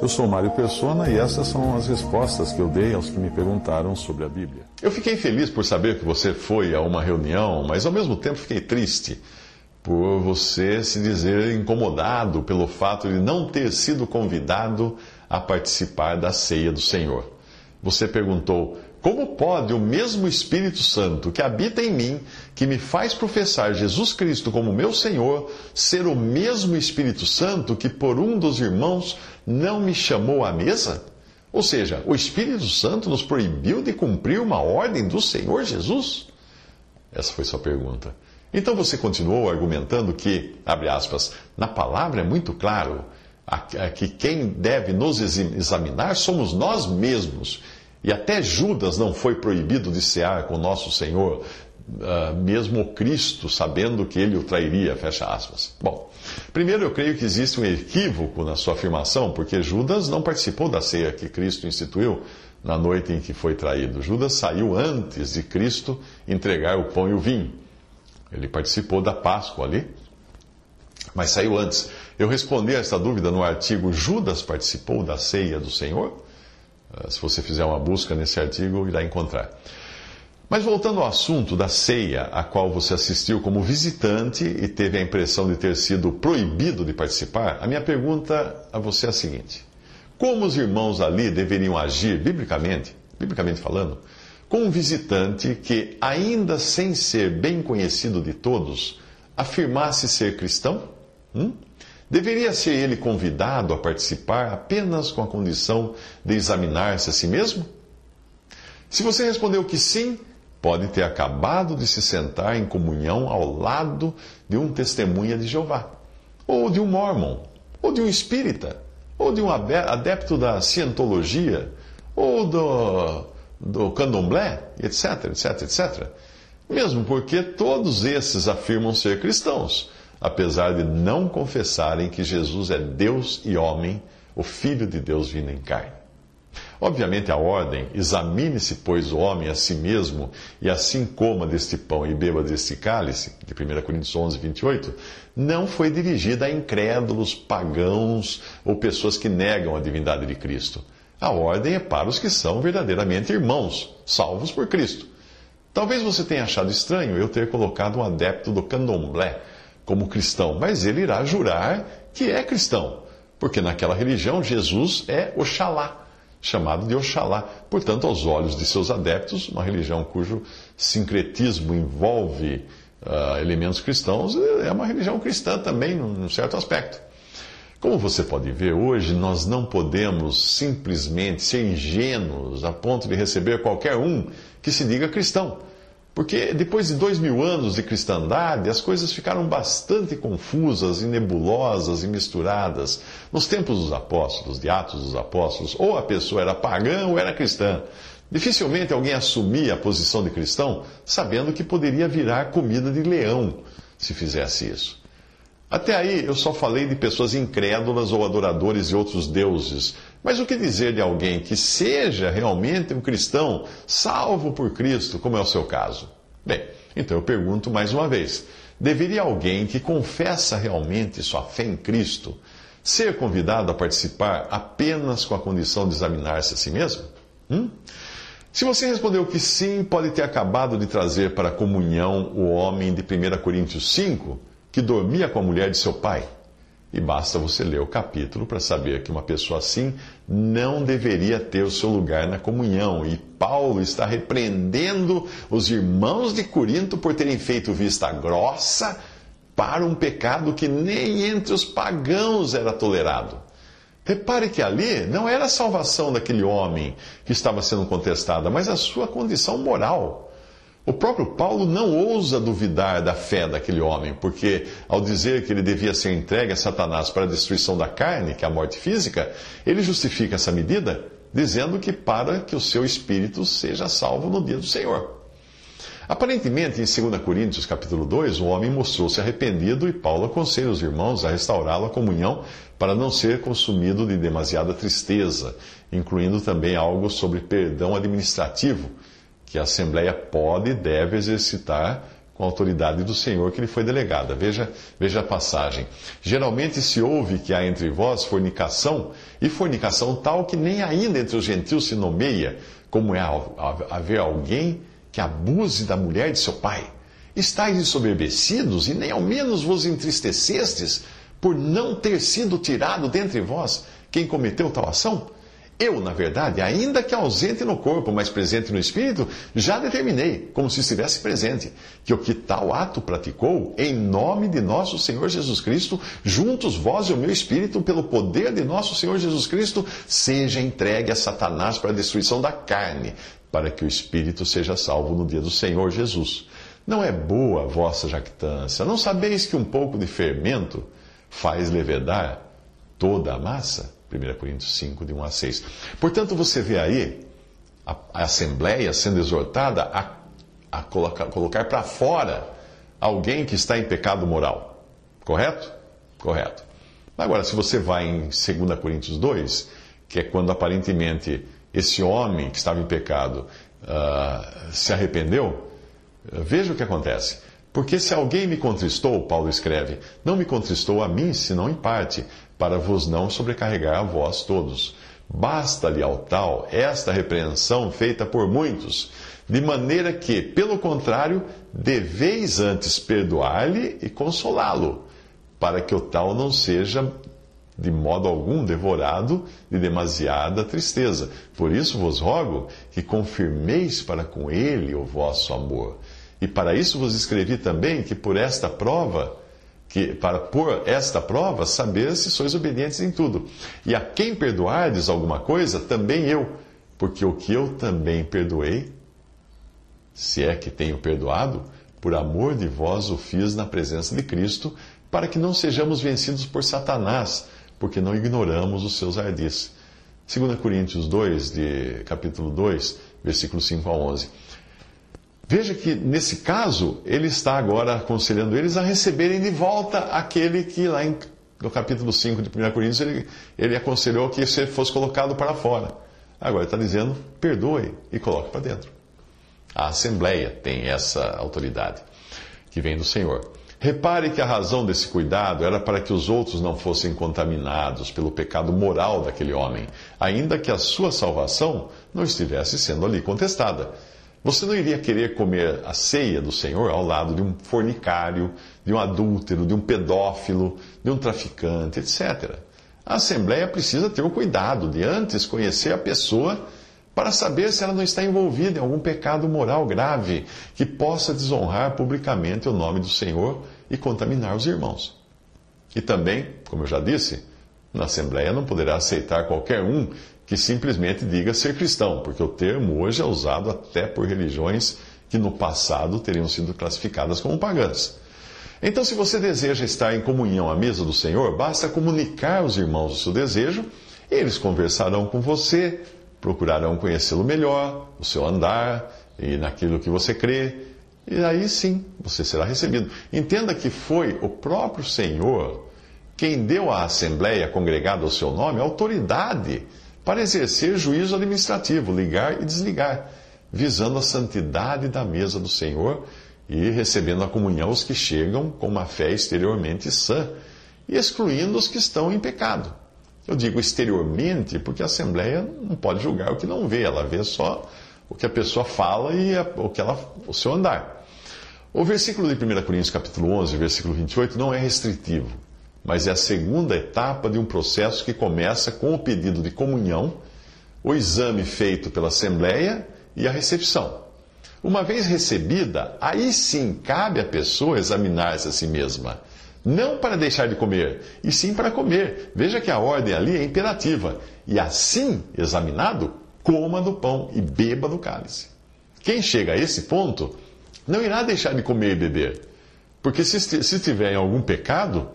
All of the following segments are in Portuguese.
Eu sou Mário Persona e essas são as respostas que eu dei aos que me perguntaram sobre a Bíblia. Eu fiquei feliz por saber que você foi a uma reunião, mas ao mesmo tempo fiquei triste por você se dizer incomodado pelo fato de não ter sido convidado a participar da ceia do Senhor. Você perguntou: como pode o mesmo Espírito Santo que habita em mim, que me faz professar Jesus Cristo como meu Senhor, ser o mesmo Espírito Santo que por um dos irmãos não me chamou à mesa? Ou seja, o Espírito Santo nos proibiu de cumprir uma ordem do Senhor Jesus? Essa foi sua pergunta. Então você continuou argumentando que, abre aspas, na palavra é muito claro que quem deve nos examinar somos nós mesmos e até Judas não foi proibido de cear com nosso Senhor, uh, mesmo Cristo, sabendo que ele o trairia, fecha aspas. Bom, primeiro eu creio que existe um equívoco na sua afirmação, porque Judas não participou da ceia que Cristo instituiu na noite em que foi traído. Judas saiu antes de Cristo entregar o pão e o vinho. Ele participou da Páscoa ali, mas saiu antes. Eu respondi a esta dúvida no artigo Judas participou da ceia do Senhor? Ah, se você fizer uma busca nesse artigo, irá encontrar. Mas voltando ao assunto da ceia, a qual você assistiu como visitante e teve a impressão de ter sido proibido de participar, a minha pergunta a você é a seguinte: Como os irmãos ali deveriam agir, biblicamente, biblicamente falando, com um visitante que, ainda sem ser bem conhecido de todos, afirmasse ser cristão? Hum? Deveria ser ele convidado a participar apenas com a condição de examinar-se a si mesmo? Se você respondeu que sim, pode ter acabado de se sentar em comunhão ao lado de um testemunha de Jeová, ou de um mormon, ou de um espírita, ou de um adepto da cientologia, ou do, do candomblé, etc, etc, etc. Mesmo porque todos esses afirmam ser cristãos apesar de não confessarem que Jesus é Deus e homem, o Filho de Deus vindo em carne. Obviamente, a ordem, examine-se, pois, o homem a si mesmo, e assim coma deste pão e beba deste cálice, de 1 Coríntios 11, 28, não foi dirigida a incrédulos, pagãos ou pessoas que negam a divindade de Cristo. A ordem é para os que são verdadeiramente irmãos, salvos por Cristo. Talvez você tenha achado estranho eu ter colocado um adepto do candomblé como cristão, mas ele irá jurar que é cristão, porque naquela religião Jesus é Oxalá, chamado de Oxalá. Portanto, aos olhos de seus adeptos, uma religião cujo sincretismo envolve uh, elementos cristãos é uma religião cristã também, num certo aspecto. Como você pode ver, hoje nós não podemos simplesmente ser ingênuos a ponto de receber qualquer um que se diga cristão. Porque depois de dois mil anos de cristandade, as coisas ficaram bastante confusas e nebulosas e misturadas. Nos tempos dos apóstolos, de Atos dos Apóstolos, ou a pessoa era pagã ou era cristã. Dificilmente alguém assumia a posição de cristão sabendo que poderia virar comida de leão se fizesse isso. Até aí eu só falei de pessoas incrédulas ou adoradores de outros deuses. Mas o que dizer de alguém que seja realmente um cristão, salvo por Cristo, como é o seu caso? Bem, então eu pergunto mais uma vez: deveria alguém que confessa realmente sua fé em Cristo ser convidado a participar apenas com a condição de examinar-se a si mesmo? Hum? Se você respondeu que sim, pode ter acabado de trazer para a comunhão o homem de 1 Coríntios 5, que dormia com a mulher de seu pai. E basta você ler o capítulo para saber que uma pessoa assim não deveria ter o seu lugar na comunhão. E Paulo está repreendendo os irmãos de Corinto por terem feito vista grossa para um pecado que nem entre os pagãos era tolerado. Repare que ali não era a salvação daquele homem que estava sendo contestada, mas a sua condição moral. O próprio Paulo não ousa duvidar da fé daquele homem, porque ao dizer que ele devia ser entregue a Satanás para a destruição da carne, que é a morte física, ele justifica essa medida dizendo que para que o seu espírito seja salvo no dia do Senhor. Aparentemente, em 2 Coríntios capítulo 2, o homem mostrou-se arrependido e Paulo aconselha os irmãos a restaurá-lo à comunhão para não ser consumido de demasiada tristeza, incluindo também algo sobre perdão administrativo que a Assembleia pode e deve exercitar com a autoridade do Senhor que lhe foi delegada. Veja, veja a passagem. Geralmente se ouve que há entre vós fornicação, e fornicação tal que nem ainda entre os gentios se nomeia, como é haver alguém que abuse da mulher de seu pai. Estais ensoberbecidos e nem ao menos vos entristecestes por não ter sido tirado dentre vós quem cometeu tal ação? Eu, na verdade, ainda que ausente no corpo, mas presente no espírito, já determinei, como se estivesse presente, que o que tal ato praticou, em nome de nosso Senhor Jesus Cristo, juntos vós e o meu espírito, pelo poder de nosso Senhor Jesus Cristo, seja entregue a Satanás para a destruição da carne, para que o espírito seja salvo no dia do Senhor Jesus. Não é boa a vossa jactância. Não sabeis que um pouco de fermento faz levedar toda a massa? 1 Coríntios 5, de 1 a 6. Portanto, você vê aí a, a Assembleia sendo exortada a, a colocar, colocar para fora alguém que está em pecado moral. Correto? Correto. Agora, se você vai em 2 Coríntios 2, que é quando aparentemente esse homem que estava em pecado uh, se arrependeu, veja o que acontece. Porque se alguém me contristou, Paulo escreve, não me contristou a mim, senão em parte, para vos não sobrecarregar a vós todos. Basta-lhe ao tal esta repreensão feita por muitos, de maneira que, pelo contrário, deveis antes perdoar-lhe e consolá-lo, para que o tal não seja de modo algum devorado de demasiada tristeza. Por isso vos rogo que confirmeis para com ele o vosso amor. E para isso vos escrevi também que por esta prova que para por esta prova saber se sois obedientes em tudo. E a quem perdoardes alguma coisa, também eu, porque o que eu também perdoei, se é que tenho perdoado, por amor de vós o fiz na presença de Cristo, para que não sejamos vencidos por Satanás, porque não ignoramos os seus ardis. 2 Coríntios 2, de capítulo 2, versículos 5 a 11. Veja que, nesse caso, ele está agora aconselhando eles a receberem de volta aquele que, lá em, no capítulo 5 de 1 Coríntios, ele, ele aconselhou que você fosse colocado para fora. Agora está dizendo: perdoe e coloque para dentro. A Assembleia tem essa autoridade que vem do Senhor. Repare que a razão desse cuidado era para que os outros não fossem contaminados pelo pecado moral daquele homem, ainda que a sua salvação não estivesse sendo ali contestada. Você não iria querer comer a ceia do Senhor ao lado de um fornicário, de um adúltero, de um pedófilo, de um traficante, etc. A Assembleia precisa ter o cuidado de antes conhecer a pessoa para saber se ela não está envolvida em algum pecado moral grave que possa desonrar publicamente o nome do Senhor e contaminar os irmãos. E também, como eu já disse, na Assembleia não poderá aceitar qualquer um que simplesmente diga ser cristão, porque o termo hoje é usado até por religiões que no passado teriam sido classificadas como pagãs. Então, se você deseja estar em comunhão à mesa do Senhor, basta comunicar aos irmãos o seu desejo, eles conversarão com você, procurarão conhecê-lo melhor, o seu andar e naquilo que você crê, e aí sim você será recebido. Entenda que foi o próprio Senhor quem deu à Assembleia congregada ao seu nome autoridade para exercer juízo administrativo, ligar e desligar, visando a santidade da mesa do Senhor e recebendo a comunhão os que chegam com uma fé exteriormente sã e excluindo os que estão em pecado. Eu digo exteriormente porque a Assembleia não pode julgar o que não vê, ela vê só o que a pessoa fala e o, que ela, o seu andar. O versículo de 1 Coríntios capítulo 11, versículo 28, não é restritivo mas é a segunda etapa de um processo que começa com o pedido de comunhão, o exame feito pela Assembleia e a recepção. Uma vez recebida, aí sim cabe à pessoa examinar-se a si mesma. Não para deixar de comer, e sim para comer. Veja que a ordem ali é imperativa. E assim, examinado, coma do pão e beba do cálice. Quem chega a esse ponto não irá deixar de comer e beber. Porque se, se estiver em algum pecado,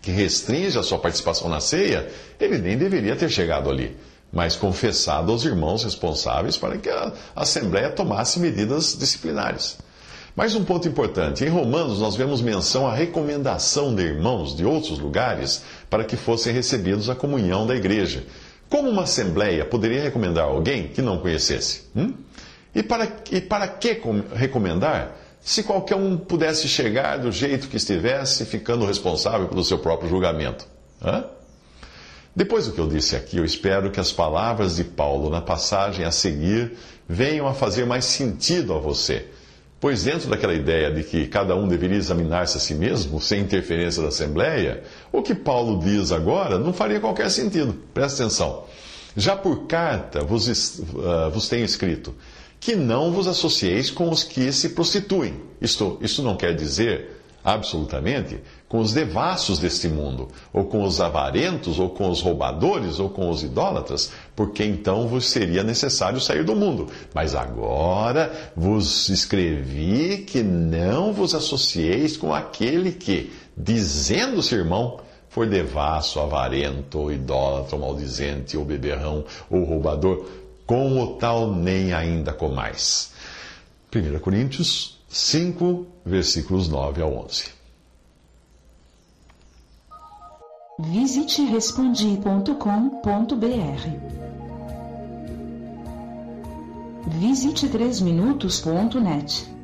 que restringe a sua participação na ceia, ele nem deveria ter chegado ali, mas confessado aos irmãos responsáveis para que a Assembleia tomasse medidas disciplinares. Mais um ponto importante: em Romanos nós vemos menção à recomendação de irmãos de outros lugares para que fossem recebidos a comunhão da igreja. Como uma assembleia poderia recomendar alguém que não conhecesse? Hum? E, para, e para que recomendar se qualquer um pudesse chegar do jeito que estivesse, ficando responsável pelo seu próprio julgamento? Hã? Depois do que eu disse aqui, eu espero que as palavras de Paulo na passagem a seguir venham a fazer mais sentido a você. Pois, dentro daquela ideia de que cada um deveria examinar-se a si mesmo, sem interferência da Assembleia, o que Paulo diz agora não faria qualquer sentido. Presta atenção. Já por carta vos, uh, vos tenho escrito que não vos associeis com os que se prostituem. Isto, isto não quer dizer, absolutamente, com os devassos deste mundo, ou com os avarentos, ou com os roubadores, ou com os idólatras, porque então vos seria necessário sair do mundo. Mas agora vos escrevi que não vos associeis com aquele que, dizendo-se irmão, for devasso, avarento, idólatra, maldizente, ou beberrão, ou roubador com o tal nem ainda comais. 1 Coríntios 5, versículos 9 a 11. Visite respondi.com.br. Visite 3minutos.net.